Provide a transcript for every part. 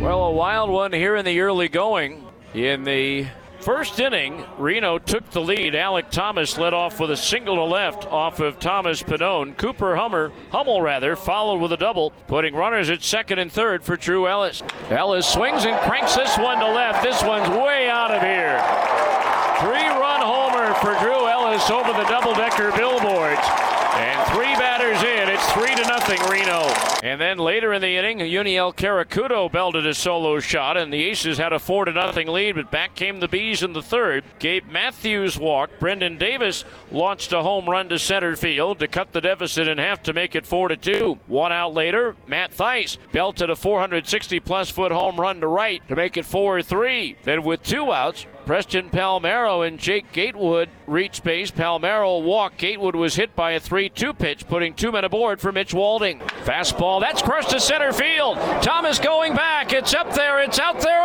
Well, a wild one here in the early going. In the first inning, Reno took the lead. Alek Thomas led off with a single to left off of Thomas Pannone. Cooper Hummer, Hummel rather, followed with a double, putting runners at second and third for Drew Ellis. Ellis swings and cranks this one to left. This one's way out of here. Three-run homer for Drew Ellis over the double-decker billboards. And three batters in. It's three to nothing, Reno. And then later in the inning, Juniel Querecuto belted a solo shot, and the Aces had a four to nothing lead. But back came the Bees in the third. Gabe Matthews walked. Brendon Davis launched a home run to center field to cut the deficit in half to make it four to two. One out later, Matt Thaiss belted a 460 plus foot home run to right to make it four three. Then with two outs, Preston Palmeiro and Jake Gatewood reached base. Palmeiro walked. Gatewood was hit by a 3 2 pitch, putting two men aboard for Mitch Walding. Fastball, that's crushed to center field. Thomas going back. It's up there, it's out there.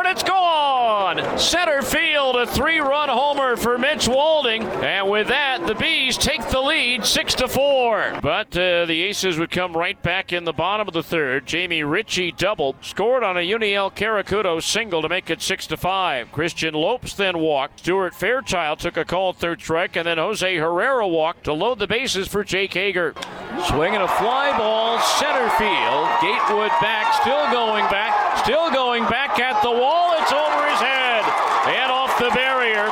Center field, a three run homer for Mitch Walding. And with that, the Bees take the lead 6 to 4. But uh, the Aces would come right back in the bottom of the third. Jamie Ritchie doubled, scored on a Juniel Querecuto single to make it 6 to 5. Christian Lopes then walked. Stuart Fairchild took a call third strike, and then Jose Herrera walked to load the bases for Jake Hager. Swinging a fly ball, center field. Gatewood back, still going back, still going back at the wall. It's over his head and off the barrier.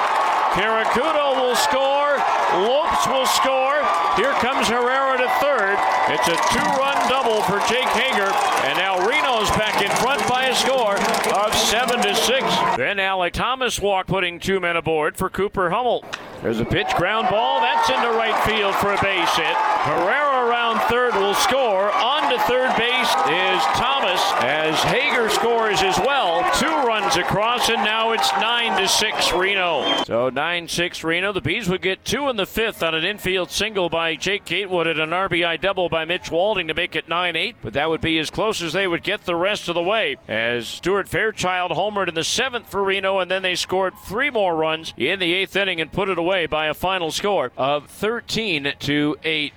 Querecuto will score. Lopes will score. Here comes Herrera to third. It's a two-run double for Jake Hager, and now Reno's back in front by a score of seven to six. Then Alek Thomas walked, putting two men aboard for Cooper Hummel. There's a pitch, ground ball. That's into right field for a base hit. Herrera around third will score. On to third base is Thomas as Hager scores as well. Two runs across, and now it's nine to six Reno. So nine six Reno. The Bees would get two in the fifth on an infield single by Jake Gatewood and an RBI double by Mitch Walding to make it nine eight. But that would be as close as they would get the rest of the way. As Stuart Fairchild homered in the seventh for Reno, and then they scored three more runs in the eighth inning and put it away by a final score of 13 to 8.